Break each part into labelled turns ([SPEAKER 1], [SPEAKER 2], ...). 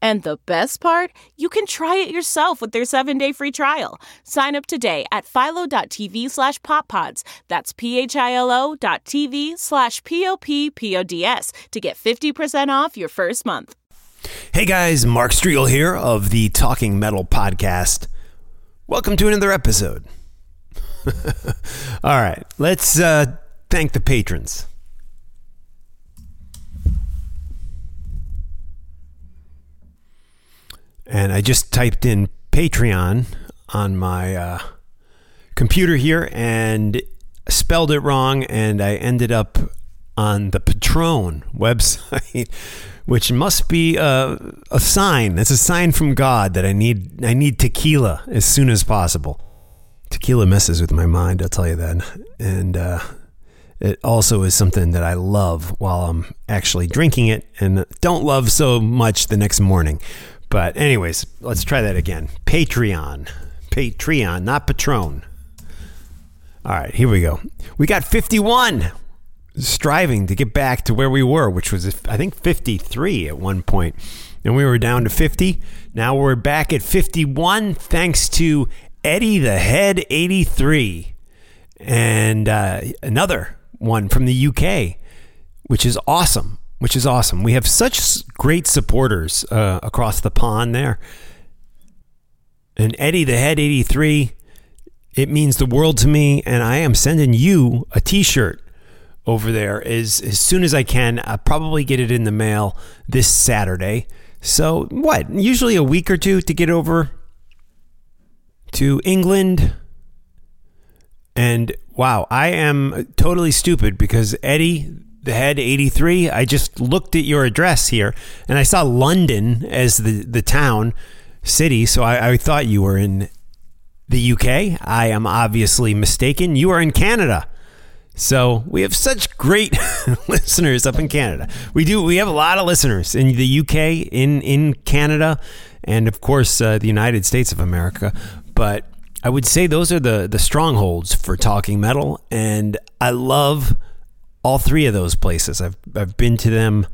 [SPEAKER 1] And the best part, you can try it yourself with their seven-day free trial. Sign up today at philo.tv slash poppods. That's p-h-i-l-o dot tv slash p-o-p-p-o-d-s to get 50% off your first month.
[SPEAKER 2] Hey guys, Mark Strigl here of the Talking Metal Podcast. Welcome to another episode. All right, let's uh, thank the patrons. And I just typed in Patreon on my uh, computer here and spelled it wrong, and I ended up on the Patron website, which must be a, a sign. It's a sign from God that I need I need tequila as soon as possible. Tequila messes with my mind, I'll tell you that. And uh, it also is something that I love while I'm actually drinking it, and don't love so much the next morning. But anyways, let's try that again. Patreon. Patreon, not Patron. All right, here we go. We got 51 striving to get back to where we were, which was I think 53 at one point. And we were down to 50. Now we're back at 51 thanks to Eddie the Head 83 and uh, another one from the UK, which is awesome which is awesome. We have such great supporters uh, across the pond there. And Eddie the Head 83, it means the world to me. And I am sending you a t shirt over there as, as soon as I can. I'll probably get it in the mail this Saturday. So, what? Usually a week or two to get over to England. And wow, I am totally stupid because Eddie head 83 i just looked at your address here and i saw london as the, the town city so I, I thought you were in the uk i am obviously mistaken. You are in canada. So we have such great listeners up in canada. We do we have a lot of listeners in the uk in in canada and of course uh, the united states of america. But i would say those are the the strongholds for talking metal and i love all three of those places. I've I've been to them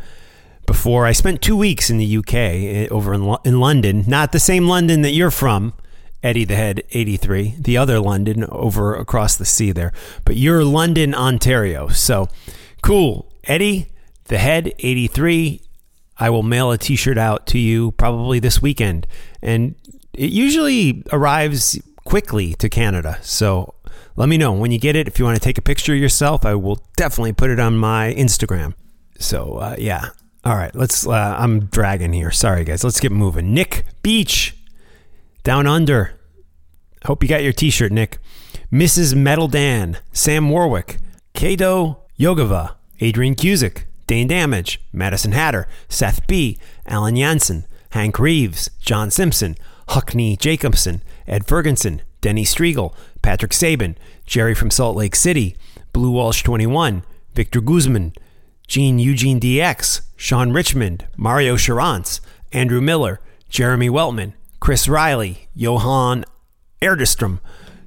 [SPEAKER 2] before. I spent two weeks in the UK eh, over in in London, not the same London that you're from, Eddie the Head 83, the other London over across the sea there, but you're London, Ontario. So cool, Eddie the Head 83. I will mail a T-shirt out to you probably this weekend, and it usually arrives quickly to Canada. So let me know when you get it. If you want to take a picture of yourself, I will definitely put it on my Instagram. So, uh, yeah. All right, let's. Uh, I'm dragging here. Sorry, guys. Let's get moving. Nick Beach, down under. Hope you got your t shirt, Nick. Mrs. Metal Dan, Sam Warwick, Kato Yogava, Adrian Cusick, Dane Damage, Madison Hatter, Seth B., Alan Jansen, Hank Reeves, John Simpson, Huckney Jacobson, Ed Ferguson, Denny Striegel, Patrick Saban, Jerry from Salt Lake City, Blue Walsh 21, Victor Guzman, Gene Eugene DX, Sean Richmond, Mario Charance, Andrew Miller, Jeremy Weltman, Chris Riley, Johan Erdestrom,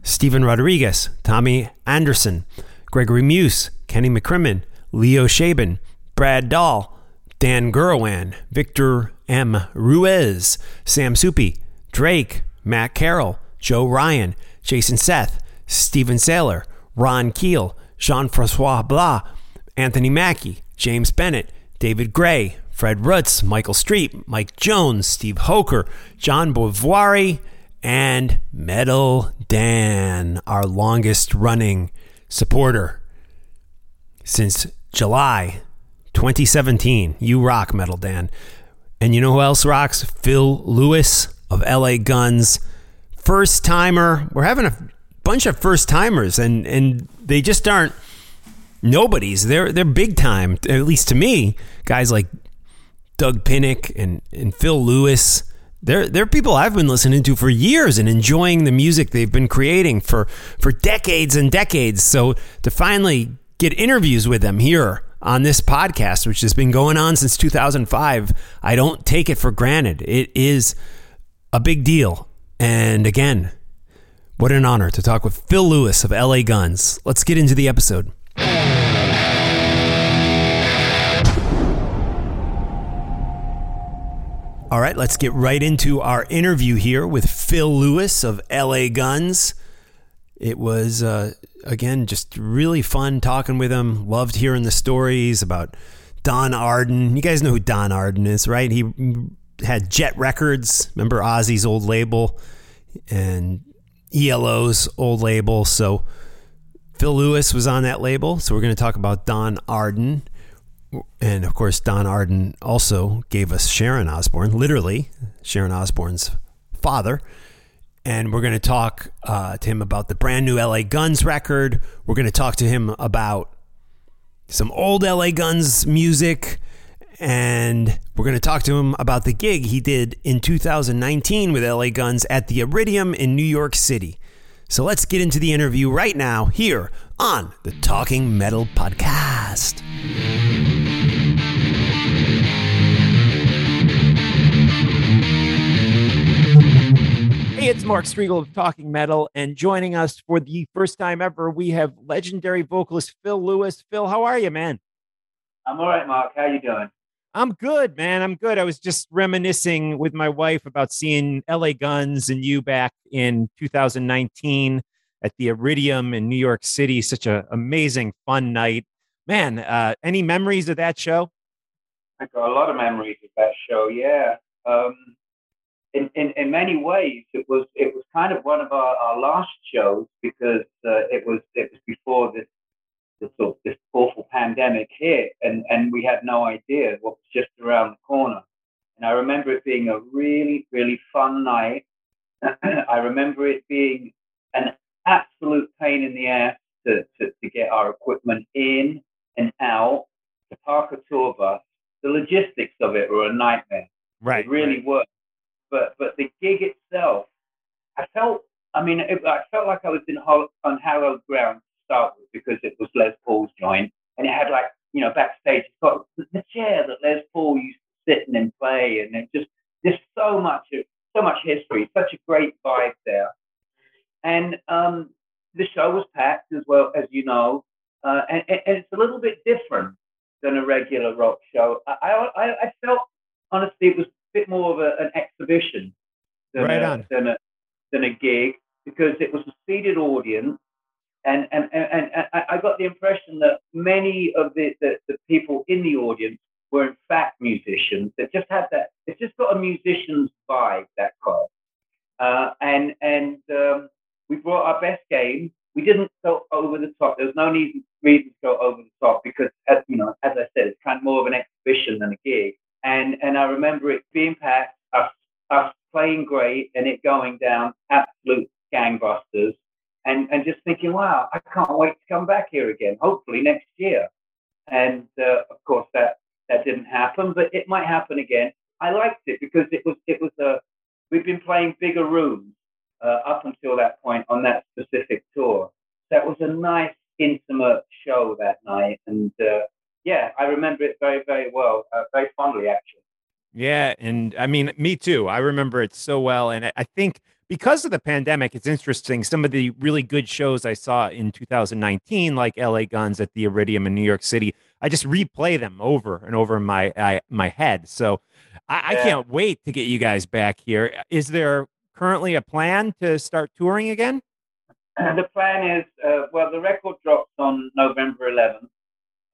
[SPEAKER 2] Stephen Rodriguez, Tommy Anderson, Gregory Muse, Kenny McCrimmon, Leo Shaban, Brad Dahl, Dan Gurwan, Victor M. Ruiz, Sam Soupy, Drake, Matt Carroll, Joe Ryan, Jason Seth, Stephen Saylor, Ron Keel, Jean Francois Blas, Anthony Mackie, James Bennett, David Gray, Fred Rutz, Michael Street, Mike Jones, Steve Hoker, John Boivoire, and Metal Dan, our longest running supporter since July 2017. You rock, Metal Dan. And you know who else rocks? Phil Lewis of LA Guns. First timer. We're having a bunch of first timers, and, and they just aren't nobodies. They're they're big time, at least to me. Guys like Doug Pinnick and, and Phil Lewis. They're they're people I've been listening to for years and enjoying the music they've been creating for for decades and decades. So to finally get interviews with them here on this podcast, which has been going on since 2005, I don't take it for granted. It is a big deal. And again, what an honor to talk with Phil Lewis of LA Guns. Let's get into the episode. All right, let's get right into our interview here with Phil Lewis of LA Guns. It was, uh, again, just really fun talking with him. Loved hearing the stories about Don Arden. You guys know who Don Arden is, right? He had Jet Records, remember Ozzy's old label, and ELO's old label. So Phil Lewis was on that label. So we're going to talk about Don Arden and of course, Don Arden also gave us Sharon Osbourne, literally Sharon Osbourne's father. And we're going to talk uh, to him about the brand new LA Guns record. We're going to talk to him about some old LA Guns music. And we're going to talk to him about the gig he did in 2019 with LA Guns at the Iridium in New York City. So let's get into the interview right now here on the Talking Metal Podcast. Hey, it's Mark Strigl of Talking Metal, and joining us for the first time ever, we have legendary vocalist Phil Lewis. Phil, how are you, man?
[SPEAKER 3] I'm all right, Mark. How you doing?
[SPEAKER 2] I'm good, man. I'm good. I was just reminiscing with my wife about seeing LA Guns and you back in 2019 at the Iridium in New York City. Such an amazing, fun night. Man, uh, any memories of that show?
[SPEAKER 3] I got a lot of memories of that show, yeah. Um, in, in, in many ways, it was it was kind of one of our, our last shows because uh, it was it was before this this, sort of, this awful pandemic hit, and and we had no idea what was just around the corner. And I remember it being a really really fun night. I remember it being an absolute pain in the ass to, to, to get our equipment in and out, to park a tour bus. The logistics of it were a nightmare.
[SPEAKER 2] Right.
[SPEAKER 3] It really
[SPEAKER 2] right.
[SPEAKER 3] but but the gig itself, I felt. I mean, it, I felt like I was in on hallowed ground start with because it was Les Paul's joint, and it had like you know backstage. It's got the chair that Les Paul used to sit in and play, and it just there's so much so much history, such a great vibe there, and um, the show was packed as well as you know, uh, and, and, it's a little bit different than a regular rock show. I, I, I felt honestly it was a bit more of a, an exhibition than,
[SPEAKER 2] right
[SPEAKER 3] a, than, a, than a gig because it was a seated audience. Many of the, the, the people in the audience were in fact musicians that just had that, it's just got a musician's vibe, that club. Uh, and and um, we brought our best game. We didn't go over the top. There's no need, reason to go over the top because, as, you know, as I said, it's kind of more of an exhibition than a gig. And and I remember it being packed, us us playing great, and it going down absolute gangbusters. And and just thinking, wow, I can't wait to come back here again. Hopefully next year. And uh, of course that that didn't happen, but it might happen again. I liked it because it was it was a we've been playing bigger rooms uh, up until that point on that specific tour. That was a nice intimate show that night, and uh, yeah, I remember it very, very well, uh, very fondly, actually.
[SPEAKER 2] Yeah, and I mean, me too. I remember it so well, and I think
[SPEAKER 4] because of the pandemic, it's interesting. Some of the really good shows I saw in 2019, like LA Guns at the Iridium in New York City, I just replay them over and over in my I, my head. So I, yeah. I can't wait to get you guys back here. Is there currently a plan to start touring again?
[SPEAKER 3] the plan is uh, well, the record drops on November 11th.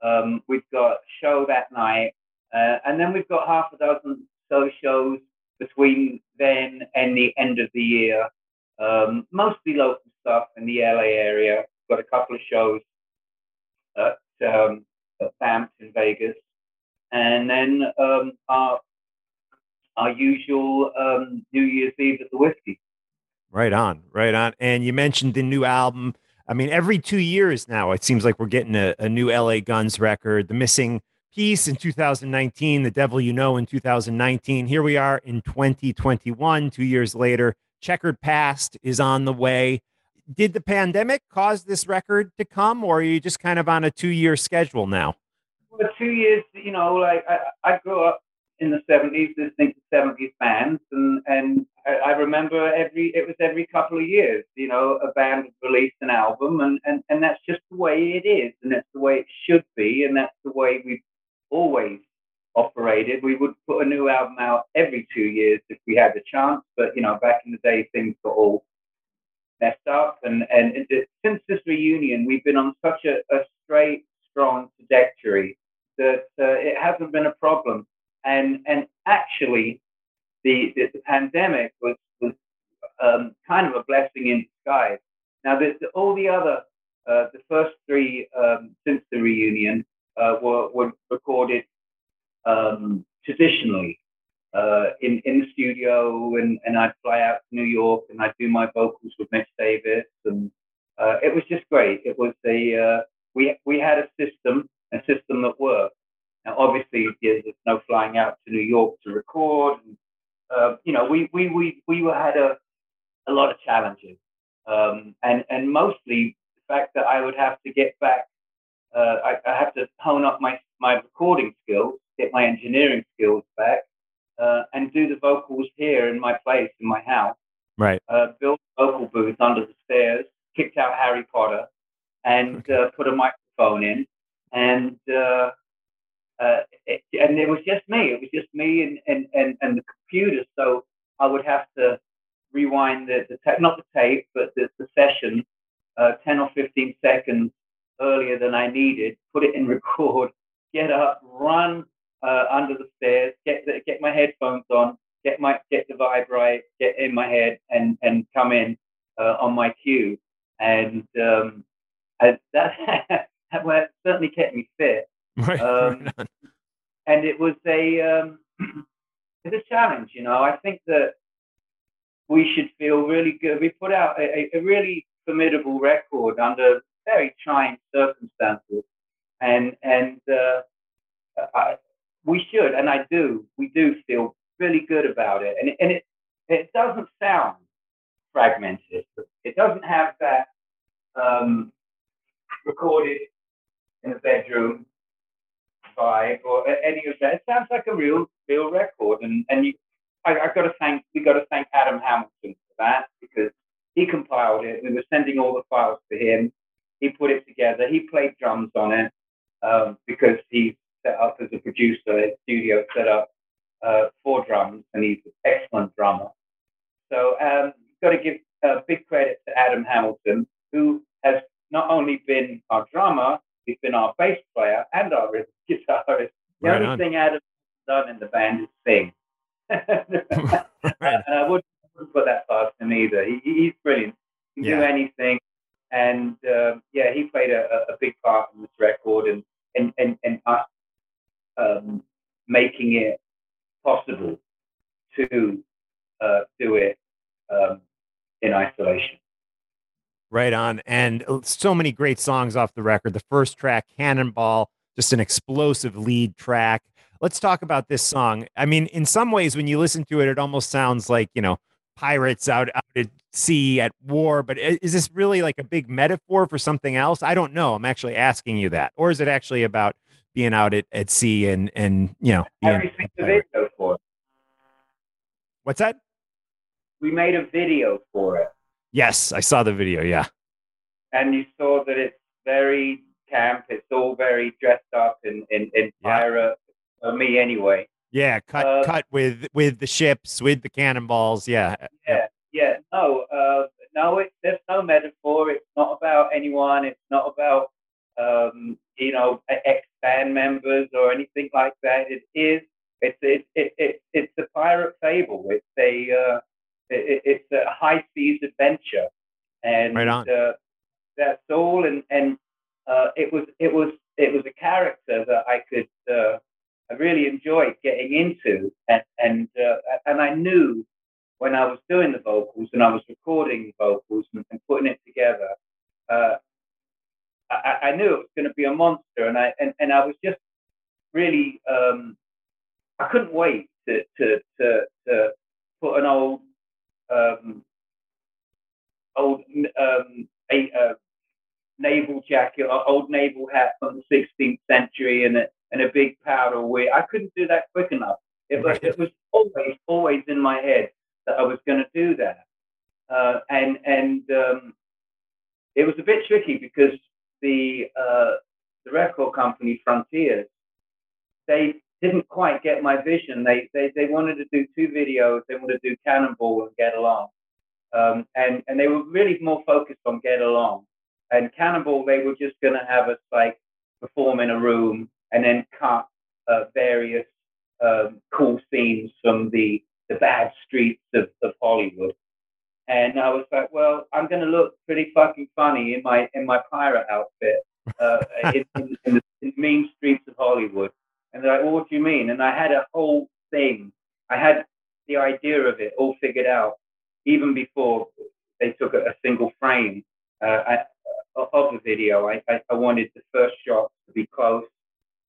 [SPEAKER 3] Um, we've got a show that night, uh, and then we've got half a dozen so shows between then and the end of the year. Um, mostly local stuff in the LA area. Got a couple of shows at, um, at BAMF in Vegas, and then um, our our usual um, New Year's Eve at the Whisky.
[SPEAKER 4] Right on, right on. And you mentioned the new album. I mean, every two years now, it seems like we're getting a, a new LA Guns record. The Missing Peace in 2019, The Devil You Know in 2019. Here we are in 2021, two years later. Checkered Past is on the way. Did the pandemic cause this record to come, or are you just kind of on a two year schedule now?
[SPEAKER 3] Well, two years, you know, like I, I grew up in the 70s listening to 70s bands and and I, remember every it was every couple of years you know a band would release an album and, and and that's just the way it is and that's the way it should be and that's the way we've always operated. We would put a new album out every two years if we had the chance but you know back in the day things got all messed up. And and since this reunion we've been on such a, a straight strong trajectory that uh, it hasn't been a problem. And and actually, the the, the pandemic was was um, kind of a blessing in disguise. Now, the, all the other uh, the first three um, since the reunion uh, were were recorded um, traditionally uh, in in the studio, and and I'd fly out to New York and I'd do my vocals with Mitch Davis, and uh, it was just great. It was a uh, we we had a system, a system that worked. Now, obviously, there's no flying out to New York to record. And, uh, you know, we we we we had a a lot of challenges, um, and and mostly the fact that I would have to get back. Uh, I, I have to hone up my my recording skills, get my engineering skills back, uh, and do the vocals here in my place in my house.
[SPEAKER 4] Right.
[SPEAKER 3] Uh, built a vocal booth under the stairs, kicked out Harry Potter, and uh, put a microphone in, and uh, uh, it, and it was just me. It was just me and, and, and, and the computer. So I would have to rewind the, the tape, not the tape, but the, the session uh, 10 or 15 seconds earlier than I needed, put it in record, get up, run uh, under the stairs, get the, get my headphones on, get my get the vibe right, get in my head, and and come in uh, on my cue. And um, that that certainly kept me fit.
[SPEAKER 4] Right. Um, right
[SPEAKER 3] and it was a um, it's a challenge, you know. I think that we should feel really good. We put out a, a really formidable record under very trying circumstances, and and uh, I, we should, and I do, we do feel really good about it, and and it it doesn't sound fragmented. It doesn't have that um, recorded in a bedroom vibe or any of that. It sounds like a real, real record. And and you, I, I got to thank we got to thank Adam Hamilton for that because he compiled it. We were sending all the files to him. He put it together. He played drums on it um, because he set up as a producer, a studio set up uh, for drums, and he's an excellent drummer. So um, got to give uh, big credit to Adam Hamilton, who has not only been our drummer, he's been our bass player and our rhythm guitarist. The right only on. thing Adam's done in the band is sing. right. And I wouldn't, wouldn't, put that past him either. He, he's brilliant. He can yeah. do anything. And uh, yeah, he played a, a, big part in this record and, and, and, and us um, making it possible to uh, do it um, in isolation.
[SPEAKER 4] Right on. And uh, so many great songs off the record. The first track, Cannonball, just an explosive lead track. Let's talk about this song. I mean, in some ways, when you listen to it, it almost sounds like, you know, pirates out, out at sea at war. But is this really like a big metaphor for something else? I don't know. I'm actually asking you that. Or is it actually about being out at, at sea and, and, you know,
[SPEAKER 3] everything the video for.
[SPEAKER 4] What's that?
[SPEAKER 3] we made a video for it.
[SPEAKER 4] Yes, I saw the video. Yeah,
[SPEAKER 3] and you saw that it's very camp. It's all very dressed up in in, in pirate. Yeah. me anyway.
[SPEAKER 4] Yeah, cut uh, cut with with the ships, with the cannonballs. Yeah.
[SPEAKER 3] Yeah, yeah. No, uh, no. It's there's no metaphor. It's not about anyone. It's not about um, you know ex band members or anything like that. It is. It's it, it, it it's a pirate fable. It's a uh, it, it's a high seas adventure, and
[SPEAKER 4] right on.
[SPEAKER 3] Uh, that's all. And and uh, it was it was it was a character that I could uh, I really enjoyed getting into, and and uh, and I knew when I was doing the vocals and I was recording the vocals and, and putting it together, uh, I, I, knew it was going to be a monster, and I and, and I was just really um, I couldn't wait to to to, to put an old um, old um, a, uh, naval jacket, old naval hat from the 16th century, and a, and a big powder wig. I couldn't do that quick enough. It was, it was always, always in my head that I was going to do that. Uh, and and um, it was a bit tricky because the uh, the record company Frontiers, they didn't quite get my vision. They, they they wanted to do two videos. They wanted to do Cannonball and Get Along, um, and and they were really more focused on Get Along. And Cannonball, they were just going to have us like perform in a room and then cut uh, various um, cool scenes from the, the bad streets of, of Hollywood. And I was like, well, I'm going to look pretty fucking funny in my in my pirate outfit uh, in, in, in, the, in, the, mean streets of Hollywood. And they're like, well, what do you mean? And I had a whole thing. I had the idea of it all figured out even before they took a, a single frame uh, I, of the video. I, I, I wanted the first shot to be close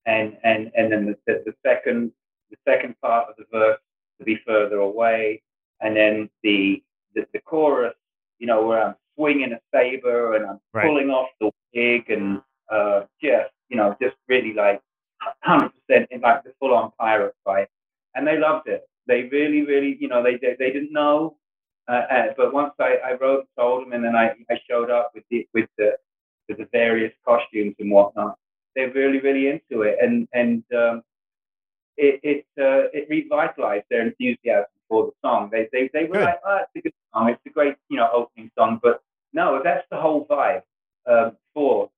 [SPEAKER 3] and and and then the, the, second the second part of the verse to be further away, and then the the, the chorus, you know, where I'm swinging a saber and I'm right. pulling off the wig and uh, just you know just really like hundred percent in like the full on pirate fight, and they loved it. They really, really, you know, they they, they didn't know, uh, uh, but once I, I wrote and told them, and then I, I showed up with the with the with the various costumes and whatnot, they're really, really into it, and and um, it it, uh, it revitalized their enthusiasm for the song. They they they were good. like, oh, it's a good song, it's a great you know opening song, but no, that's the whole vibe um, for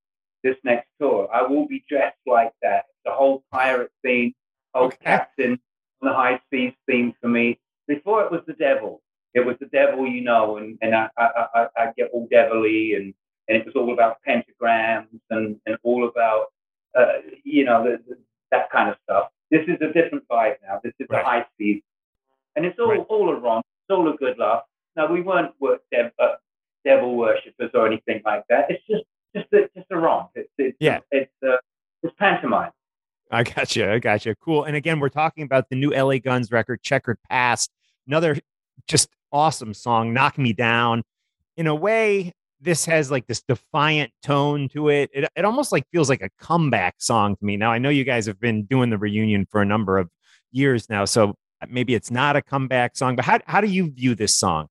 [SPEAKER 3] this next tour. I will be dressed like that. The whole pirate theme, whole okay. captain on the high seas theme for me. Before it was the devil. It was the devil, you know, and, and I, I, I, I get all devilly and, and it was all about pentagrams and, and all about uh, you know, the, the, that kind of stuff. This is a different vibe now. This is right. a high speed, and it's all right. all a romp. It's all a good laugh. Now we weren't dev, uh, devil worshippers or anything like that. It's just just a, just a romp. It's, it's
[SPEAKER 4] yeah.
[SPEAKER 3] It's uh, it's pantomime.
[SPEAKER 4] I got you. I got you. Cool. And again, we're talking about the new LA Guns record, Checkered Past. Another just awesome song, Knock Me Down. In a way, this has like this defiant tone to it. It it almost like feels like a comeback song to me. Now I know you guys have been doing the reunion for a number of years now, so maybe it's not a comeback song. But how how do you view this song?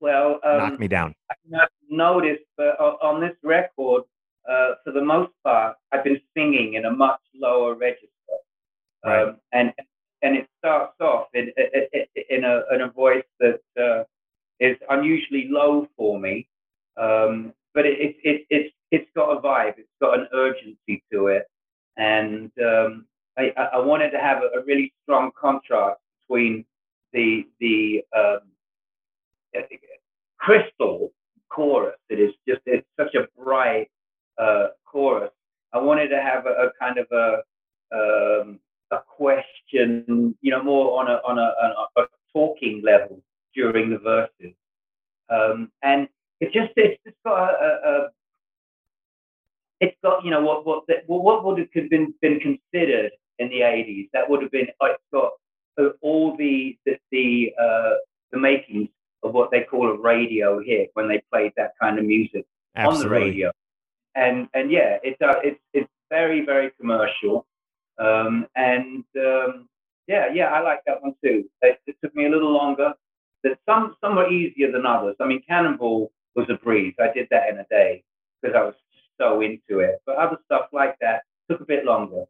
[SPEAKER 3] Well, um,
[SPEAKER 4] knock me down.
[SPEAKER 3] I've noticed on this record, uh, for the most part, I've been singing in a much lower register, right. um, and and it starts off in in a in a voice that uh, is unusually low for me, um, but it, it, it, it's it's got a vibe. It's got an urgency to it, and um, I, I, wanted to have a, a, really strong contrast between the the um, crystal chorus. that is just it's such a bright uh, chorus. I wanted to have a, a kind of a um, a question, you know, more on a on a, on a, a talking level during the verses. Um, and it just it's just got a, a, a it's got you know what what the, what would have been been considered in the 80s that would have been it's got all the the the, uh, the makings of what they call a radio hit when they played that kind of music Absolutely. on the radio and and yeah it's uh, it's it's very very commercial um, and um, yeah yeah I like that one too it, it took me a little longer that some some were easier than others. I mean, Cannonball was a breeze. I did that in a day because I was so into it. But other stuff like that took a bit longer.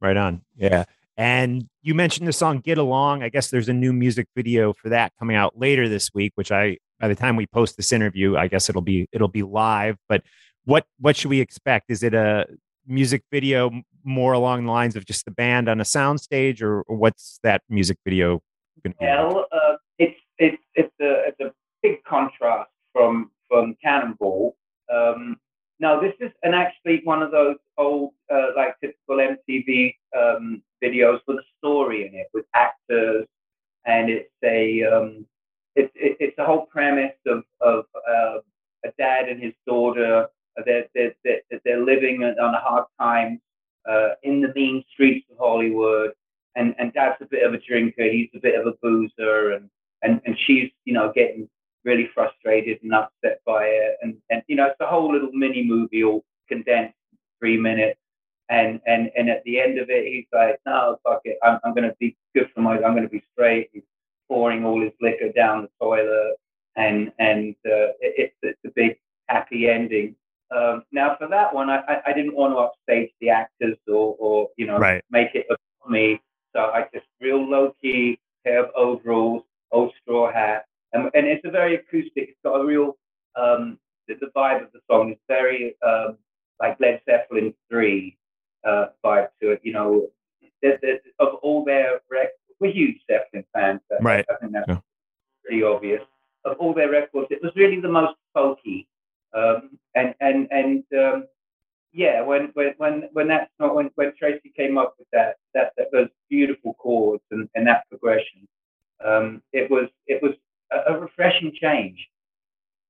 [SPEAKER 4] Right on. Yeah. And you mentioned the song Get Along. I guess there's a new music video for that coming out later this week, which I by the time we post this interview, I guess it'll be it'll be live. But what what should we expect? Is it a music video more along the lines of just the band on a soundstage, or, or what's that music video
[SPEAKER 3] going to be? Well, uh, it's it's it's a it's a big contrast from from Cannonball. Um, this is an actually one of those old, uh, like typical MTV um, videos with a story in it, with actors, and it's a um, it's it, it's a whole premise of of uh, a dad and his daughter. They're they're, they're, they're living on a hard time uh, in the mean streets of Hollywood, and and dad's a bit of a drinker. He's a bit of a boozer, and and and she's you know getting really frustrated and upset by it. And, and you know, it's a whole little mini movie all condensed three minutes. And, and, and at the end of it, he's like, no, fuck it. I'm, I'm going to be good for my, I'm going to be straight. He's pouring all his liquor down the toilet. And, and uh, it, it's a big happy ending. Um, now, for that one, I, I didn't want to upstage the actors or, or you know,
[SPEAKER 4] right.
[SPEAKER 3] make it about me. So I just real low key pair of overalls, old straw hat, and, and it's a very acoustic. It's got a real um, the, the, vibe of the song is very um, like Led Zeppelin three uh, vibe to it. You know, there's, there's, of all their records, we're huge Zeppelin fans.
[SPEAKER 4] Right.
[SPEAKER 3] I think that's yeah. pretty obvious. Of all their records, it was really the most folky. Um, and and and um, yeah, when when when when that's not when when Tracii came up with that that, that those beautiful chords and, and that progression, um, it was it was a, a refreshing change.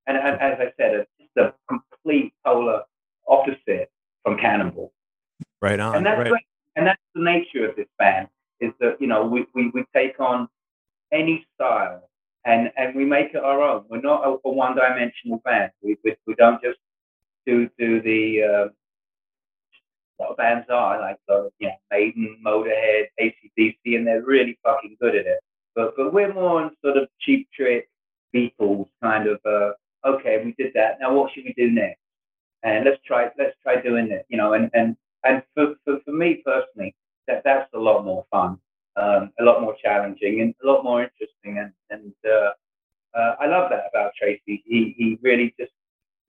[SPEAKER 3] And, and, as I said, it's just a complete polar opposite from Cannonball.
[SPEAKER 4] Right on.
[SPEAKER 3] And that's,
[SPEAKER 4] right.
[SPEAKER 3] and that's the nature of this band is that, you know, we, we, we take on any style and, and we make it our own. We're not a, a one dimensional band. We, we, we don't just do, do the, uh, what bands are like, uh, you know, Maiden, Motorhead, ACDC, and they're really fucking good at it. But but we're more on sort of cheap trick Beatles kind of uh, okay, we did that. Now what should we do next? And let's try let's try doing it, you know, and and and for, for, for me personally, that that's a lot more fun, um, a lot more challenging and a lot more interesting and and uh, uh, I love that about Tracii. He he really just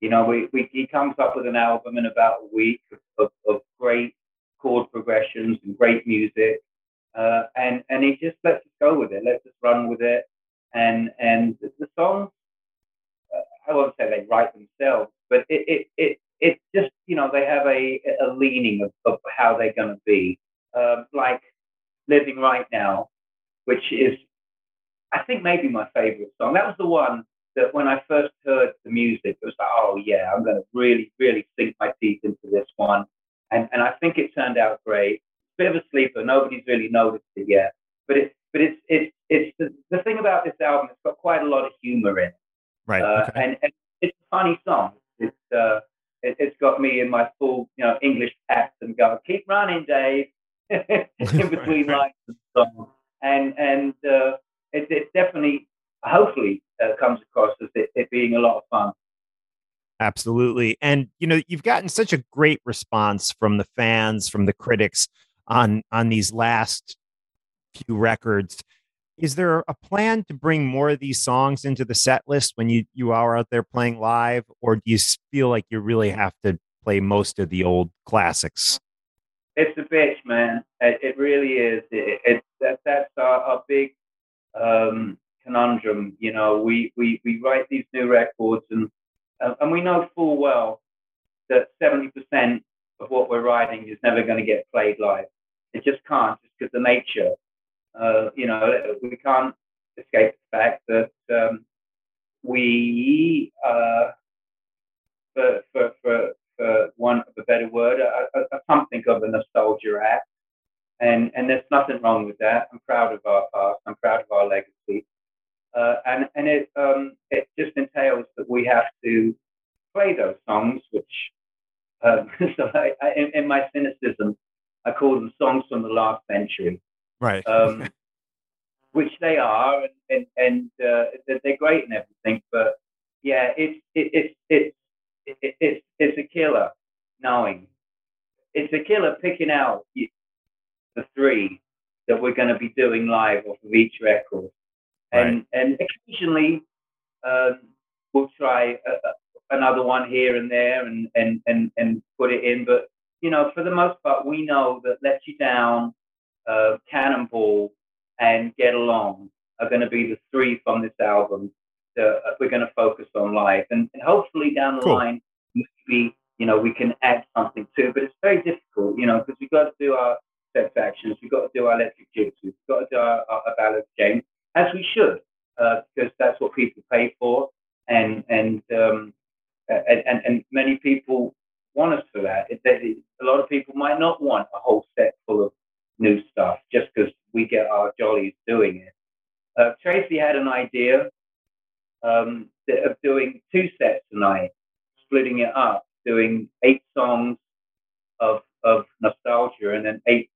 [SPEAKER 3] you know, we, we, he comes up with an album in about a week of, of, of great chord progressions and great music, uh, and and he just lets us go with it, lets us run with it, and and the songs, uh, I won't say they write themselves, but it it it, it just you know they have a a leaning of, of how they're going to be, uh, like living right now, which is I think maybe my favorite song. That was the one that when I first heard the music, it was like, oh yeah, I'm going to really really sink my teeth into this one, and and I think it turned out great bit of a sleeper. Nobody's really noticed it yet. But it's but it's it's it's the, the thing about this album. It's got quite a lot of humor in it.
[SPEAKER 4] Right.
[SPEAKER 3] Uh,
[SPEAKER 4] okay.
[SPEAKER 3] and, and it's a funny song. It's uh, it, has got me in my full you know English accent going, keep running, Dave, in between lines and and uh, it, it definitely, hopefully, uh, comes across as it, it being a lot of fun.
[SPEAKER 4] Absolutely. And you know, you've gotten such a great response from the fans, from the critics on on these last few records. Is there a plan to bring more of these songs into the set list when you you are out there playing live, or do you feel like you really have to play most of the old classics?
[SPEAKER 3] It's a bitch, man. It, it really is. It, it, that, that's our, our big um, conundrum. You know, we, we, we write these new records, and uh, and we know full well that seventy percent of what we're writing is never going to get played live. It just can't, just because the nature. Uh, you know, we can't escape the fact that um, we, uh, for, for, for, for want of a better word, are, are something of a nostalgia act. And, and there's nothing wrong with that. I'm proud of our past. I'm proud of our legacy. Uh, and and it um, it just entails that we have to play those songs, which um, so I, I, in, in, my cynicism, I call them songs from the last century.
[SPEAKER 4] Right.
[SPEAKER 3] Um, which they are, and and, and uh, they're great and everything. But yeah, it's it, it's it's it, it's it's a killer knowing it's a killer picking out the three that we're going to be doing live off of each record, and right. and occasionally um, we'll try a, a, another one here and there and and and and put it in. But you know, for the most part, we know that "Let You Down," uh, "Cannonball," and "Get Along" are going to be the three from this album that we're going to focus on live, and, and hopefully down the cool. line, maybe you know we can add something too. But it's very difficult, you know, because we've got to do our sex actions, we've got to do our electric jigs, we've got to do our, our, our ballad game, as we should, uh, because that's what people pay for, and and um, and, and, and many people want us for that. It, it, a lot of people might not want a whole set full of new stuff just because we get our jollies doing it. Uh, Tracii had an idea um, of doing two sets tonight, splitting it up, doing eight songs of of nostalgia and then eight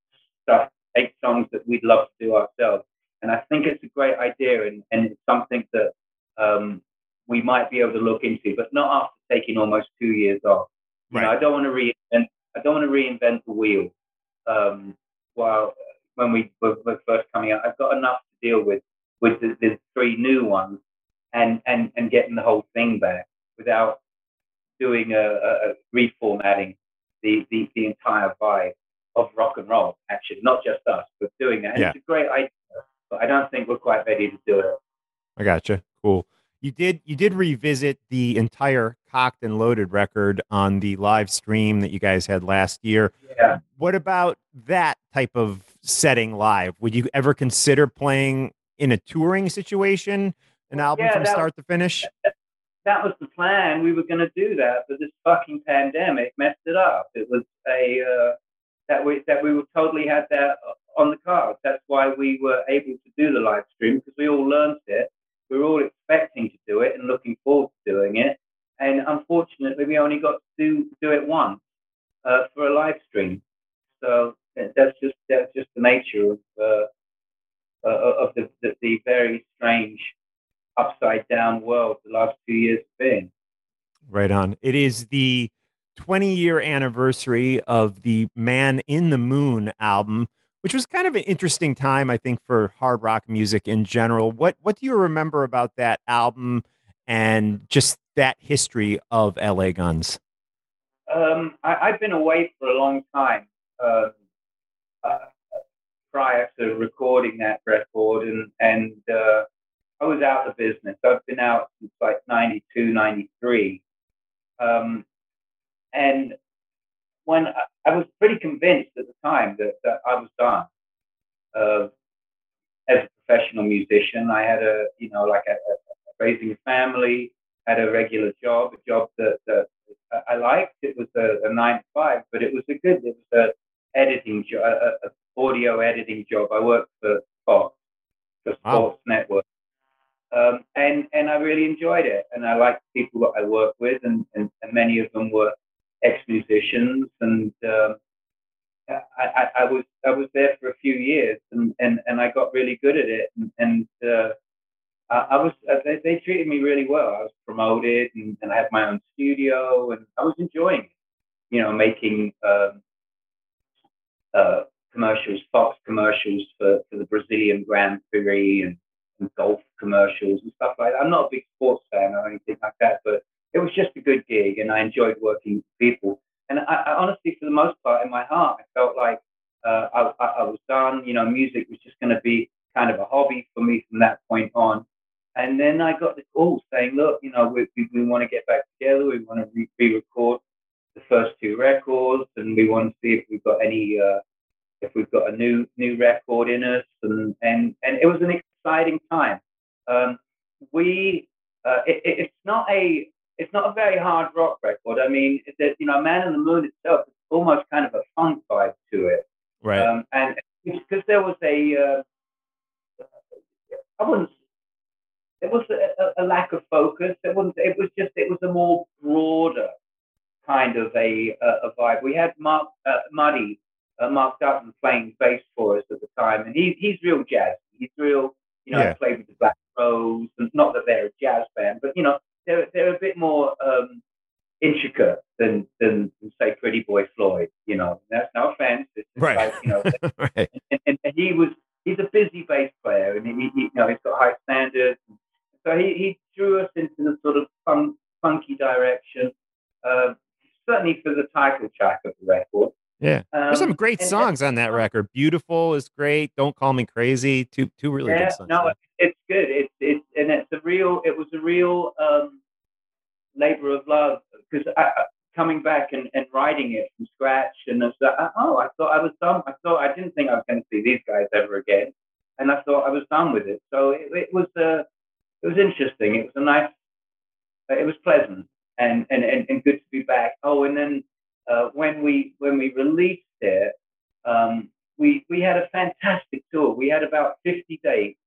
[SPEAKER 3] stuff, eight songs that we'd love to do ourselves. And I think it's a great idea, and, and it's something that um, we might be able to look into, but not after taking almost two years off. Right. You know, I don't want to reinvent. I don't want to reinvent the wheel. Um, while when we were, were, first coming out, I've got enough to deal with with the, the three new ones, and and and getting the whole thing back without doing a, a, a reformatting the, the the entire vibe of rock and roll. Actually, not just us, but doing that. And yeah. It's a great idea, but I don't think we're quite ready to do it.
[SPEAKER 4] I gotcha. Cool. You did you did revisit the entire cocked and loaded record on the live stream that you guys had last year.
[SPEAKER 3] Yeah.
[SPEAKER 4] What about that type of setting live? Would you ever consider playing in a touring situation, an album yeah, from start to finish?
[SPEAKER 3] That was the plan. We were going to do that, but this fucking pandemic messed it up. It was a uh, that we that we were totally had that on the cards. That's why we were able to do the live stream because we all learned it we were all expecting to do it and looking forward to doing it. And unfortunately, we only got to do, do it once uh, for a live stream. So that's just that's just the nature of uh, uh, of the, the, the very strange upside down world the last two years have been.
[SPEAKER 4] Right on. It is the 20 year anniversary of the Man in the Moon album, which was kind of an interesting time, I think, for hard rock music in general. What what do you remember about that album and just that history of LA Guns?
[SPEAKER 3] Um, I, have been away for a long time uh, uh, prior to recording that record, and and uh, I was out of business. I've been out since like 92, 93. Um, and when I, I, was pretty convinced at the time that, that I was done uh, as a professional musician. I had a, you know, like a, a, raising a family, had a regular job, a job that, that I liked. It was a, a, nine to five, but it was a good, it was a editing job, a, audio editing job. I worked for Fox, for Sports wow. Network. Um, and and I really enjoyed it, and I liked the people that I worked with, and, and, and many of them were ex-musicians, and um, I, I, I, was I was there for a few years, and, and, and I got really good at it, and, and uh, I, was uh, they, they, treated me really well. I was promoted, and, and I had my own studio, and I was enjoying it. You know, making um, uh, commercials, Fox commercials for, for the Brazilian Grand Prix, and, and golf commercials and stuff like that. I'm not a big sports fan or anything like that, but it was just a good gig, and I enjoyed working with people. And I, I honestly, for the most part, in my heart, I felt like uh, I, I, was done. You know, music was just going to be kind of a hobby for me from that point on. And then I got the call saying, look, you know, we, we, we want to get back together. We want to re-record the first two records, and we want to see if we've got any, uh, if we've got a new new record in us. And and and it was an exciting time. Um, we, uh, it, it's not a it's not a very hard rock record. I mean, that you know, Man in the Moon itself is almost kind of a funk vibe to it.
[SPEAKER 4] Right. Um,
[SPEAKER 3] and because there was a, uh, I wouldn't. There was a, a, lack of focus. It wasn't. It was just. It was a more broader kind of a a, a vibe. We had Mark uh, Muddy, uh, Mark Dutton playing bass for us at the time, and he, he's real jazz. He's real You know,
[SPEAKER 4] Yeah.
[SPEAKER 3] Played with the Black Rose, and not that they're a jazz band, but you know, they're they're a bit more um, intricate than, than than say Pretty Boy Floyd. You know, that's no offense.
[SPEAKER 4] Right.
[SPEAKER 3] Like, you know,
[SPEAKER 4] right.
[SPEAKER 3] and, and, and he was he's a busy bass player, and he, he you know he's got high standards. So he, he drew us into the sort of fun, funky direction. Uh, certainly for the title track of the record.
[SPEAKER 4] Yeah. There's some
[SPEAKER 3] Um,
[SPEAKER 4] great
[SPEAKER 3] and-
[SPEAKER 4] songs on that record. Beautiful is great. Don't call me crazy. Two two really
[SPEAKER 3] yeah,
[SPEAKER 4] good songs.
[SPEAKER 3] no, it's good. It's and it's a real. It was a real um, labor of love because coming back and, and writing it from scratch and it's like, oh, I thought I was done. I thought I didn't think I was going to see these guys ever again, and I thought I was done with it. So it, it was uh, it was interesting. It was a nice. It was pleasant and and, and, and good to be back. Oh, and then uh, when we when we released it. Um, we we had a fantastic tour. We had about 50 dates,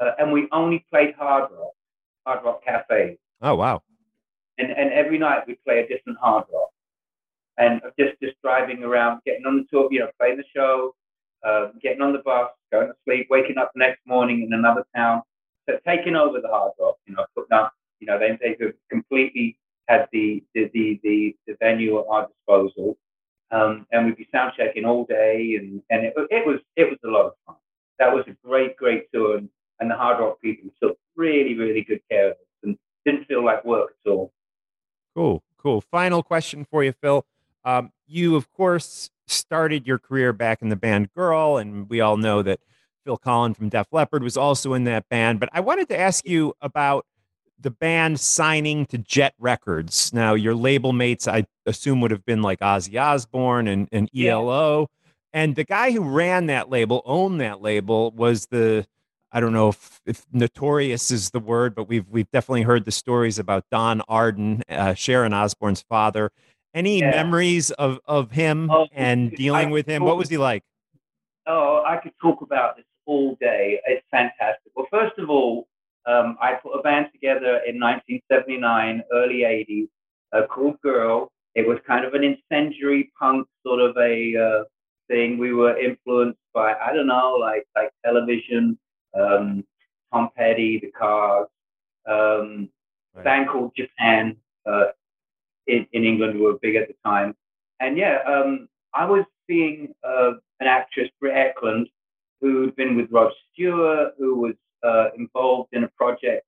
[SPEAKER 3] uh, and we only played hard rock, hard rock cafes,
[SPEAKER 4] oh wow.
[SPEAKER 3] and and every night we play a different hard rock, and just just driving around, getting on the tour, you know, playing the show, uh, getting on the bus, going to sleep, waking up the next morning in another town, so taking over the hard rock, you know, putting up, you know, they they completely had the the the the, the venue at our disposal. Um, and we'd be sound checking all day, and, and it, it was it was a lot of fun. That was a great great tour, and, and the hard rock people took really really good care of us, and didn't feel like work at all.
[SPEAKER 4] Cool, cool. Final question for you, Phil. Um, you, of course, started your career back in the band Girl, and we all know that Phil Collen from Def Leppard was also in that band. But I wanted to ask you about the band signing to Jet Records. Now, your label mates, I assume, would have been like Ozzy Osbourne and, and
[SPEAKER 3] Yeah.
[SPEAKER 4] ELO. And the guy who ran that label, owned that label, was the I don't know if, if notorious is the word, but we've we've definitely heard the stories about Don Arden, uh, Sharon Osbourne's father. Any
[SPEAKER 3] Yeah.
[SPEAKER 4] memories of of him
[SPEAKER 3] Oh,
[SPEAKER 4] and dealing with him? What was he like?
[SPEAKER 3] Oh, I could talk about this all day. It's fantastic. Well, first of all, um, I put a band together in 1979, early 80s, uh, called Girl. It was kind of an incendiary punk sort of a uh, thing. We were influenced by I don't know, like like television, um, Tom Petty, The Cars, um,
[SPEAKER 4] Right.
[SPEAKER 3] band called Japan uh, in in England who were big at the time. And yeah, um, I was seeing uh, an actress, Britt Ekland, who'd been with Rod Stewart, who was uh, involved in a project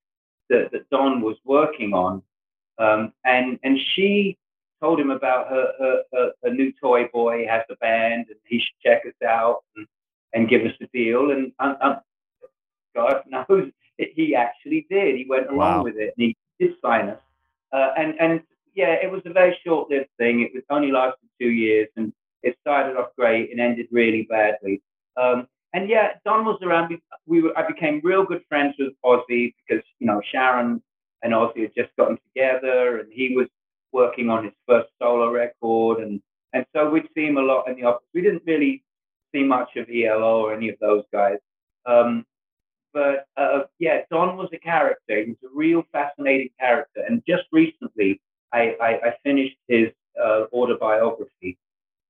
[SPEAKER 3] that, that Don was working on. Um, and, and she told him about her, her, her, her new toy boy has a band and he should check us out and, and give us a deal. And um, um, God knows he actually did. He went along
[SPEAKER 4] Wow.
[SPEAKER 3] with it and he did sign us. Uh, and, and yeah, it was a very short lived thing. It was only lasted two years and it started off great and ended really badly. Um, and yeah, Don was around. We, we were, I became real good friends with Ozzy because you know Sharon and Ozzy had just gotten together, and he was working on his first solo record, and and so we'd see him a lot in the office. We didn't really see much of ELO or any of those guys. Um, but uh, yeah, Don was a character. He was a real fascinating character. And just recently, I, I, I finished his uh, autobiography,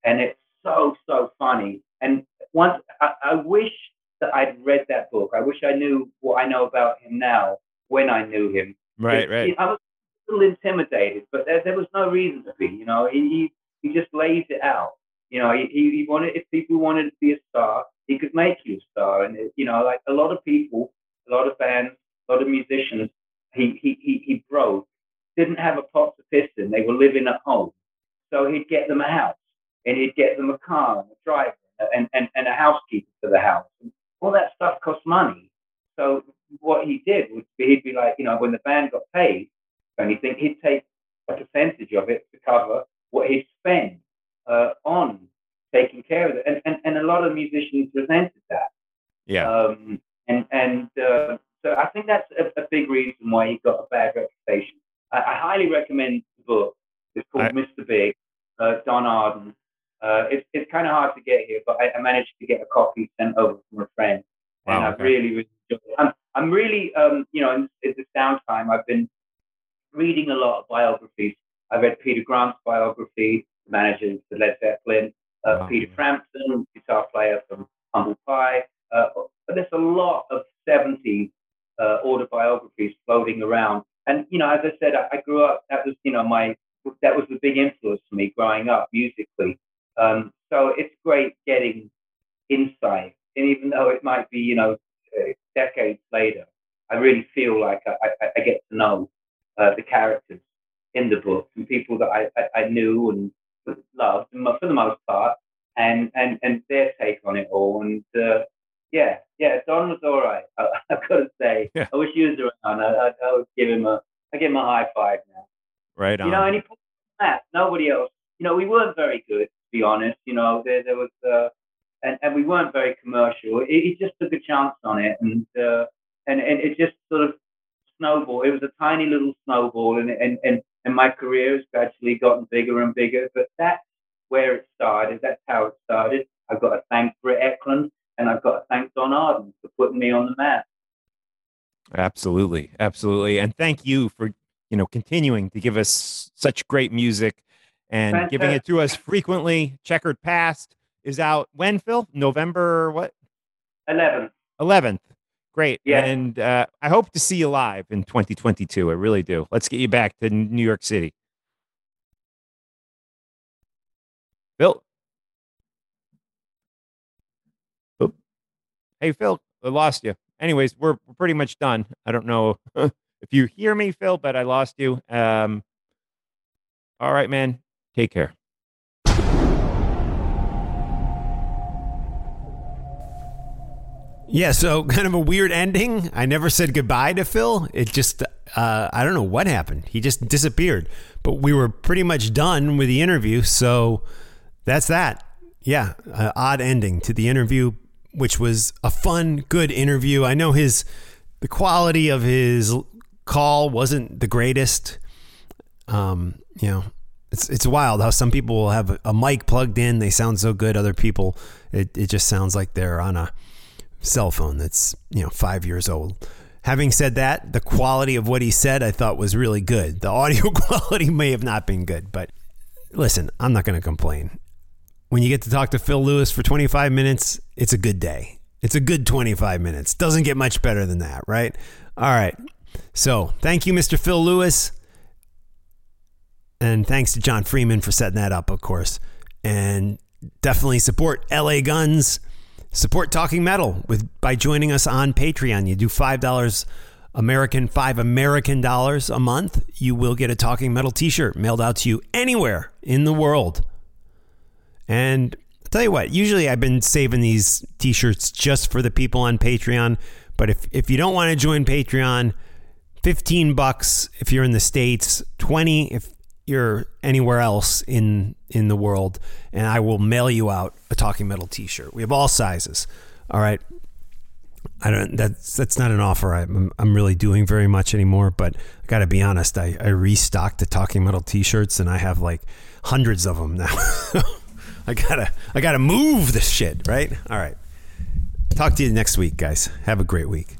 [SPEAKER 3] and it's so so funny. And once I, I wish that I'd read that book. I wish I knew what I know about him now when I knew him.
[SPEAKER 4] Right, right.
[SPEAKER 3] I was a little intimidated, but there, there was no reason to be. You know, he he, he just lays it out. You know, he he wanted if people wanted to be a star, he could make you a star. And you know, like a lot of people, a lot of bands, a lot of musicians, he he he, he broke, didn't have a pot to piss in. They were living at home, so he'd get them a house, and he'd get them a car and a driver and and, and a housekeeper for the house. And all that stuff costs money. So what he did was he'd be like, you know, when the band got paid, anything, he'd take a percentage of it to cover what he'd spend uh, on taking care of it. And, and, and a lot of musicians resented that.
[SPEAKER 4] Yeah.
[SPEAKER 3] Um, and and uh, so I think that's a, a big reason why he got a bad reputation. I, I highly recommend the book. It's called
[SPEAKER 4] I-
[SPEAKER 3] Mr. Big, uh, Don Arden. Uh, it's it's kind of hard to get here, but I, I managed to get a copy sent over from a friend, Wow, and
[SPEAKER 4] Wow,
[SPEAKER 3] I've really, really enjoyed it. I'm, I'm really, um, you know, in, in this downtime, I've been reading a lot of biographies. I read Peter Grant's biography, the manager of Led Zeppelin, uh,
[SPEAKER 4] Wow.
[SPEAKER 3] Peter Frampton, guitar player from Humble Pie, uh, but there's a lot of 70s uh, autobiographies floating around. And, you know, as I said, I, I, grew up, that was, you know, my, that was a big influence for me growing up musically. Um, so it's great getting insight. And even though it might be, you know, uh, decades later, I really feel like I, I, I get to know uh, the characters in the book and people that I, I, I knew and loved for the most part, and and and their take on it all. And uh, yeah, yeah, Don was all right. I, have got to say, yeah. I wish he was around. I, I, I, would give him a, I give him a high five now.
[SPEAKER 4] Right on.
[SPEAKER 3] You know, and he put that. Nobody else. You know, we weren't very good, to be honest. You know, there there was, uh, and and we weren't very commercial. He, he just took a chance on it, and uh, and and it just sort of snowball. It was a tiny little snowball, and and and and my career has gradually gotten bigger and bigger. But that's where it started. That's how it started. I've got to thank Britt Ekland and I've got to thank Don Arden for putting me on the map.
[SPEAKER 4] Absolutely, absolutely, and thank you for you know continuing to give us such great music and Fantastic. giving it to us frequently. Checkered Past is out when Phil November what?
[SPEAKER 3] Eleventh.
[SPEAKER 4] Eleventh. Great. Yeah. And uh, I hope to see you live in 2022. I really do. Let's get you back to New York City. Phil. Oop. Hey, Phil, I lost you. Anyways, we're, we're pretty much done. I don't know if you hear me, Phil, but I lost you. Um, all right, man. Take care.
[SPEAKER 2] Yeah, so kind of a weird ending. I never said goodbye to Phil. It just, uh, I don't know what happened. He just disappeared. But we were pretty much done with the interview. So that's that. Yeah, uh, odd ending to the interview, which was a fun, good interview. I know his, the quality of his call wasn't the greatest. Um, you know, it's it's wild how some people will have a, a mic plugged in, they sound so good. Other people, it, it just sounds like they're on a cell phone that's, you know, five years old. Having said that, the quality of what he said I thought was really good. The audio quality may have not been good, but listen, I'm not going to complain. When you get to talk to Phil Lewis for 25 minutes, it's a good day. It's a good 25 minutes. Doesn't get much better than that, right? All right. So, thank you, Mr. Phil Lewis. And thanks to John Freeman for setting that up, of course. And definitely support LA Guns. Support Talking Metal with by joining us on Patreon. You do five dollars American, five American dollars a month. You will get a Talking Metal T-shirt mailed out to you anywhere in the world. And I'll tell you what, usually I've been saving these T-shirts just for the people on Patreon. But if if you don't want to join Patreon, fifteen bucks if you're in the states, twenty if you're anywhere else in in the world, and I will mail you out a Talking Metal T-shirt. We have all sizes. All right. I don't. That's that's not an offer. I'm I'm really doing very much anymore. But I got to be honest. I I restocked the Talking Metal T-shirts, and I have like hundreds of them now. I gotta I gotta move this shit. Right. All right. Talk to you next week, guys. Have a great week.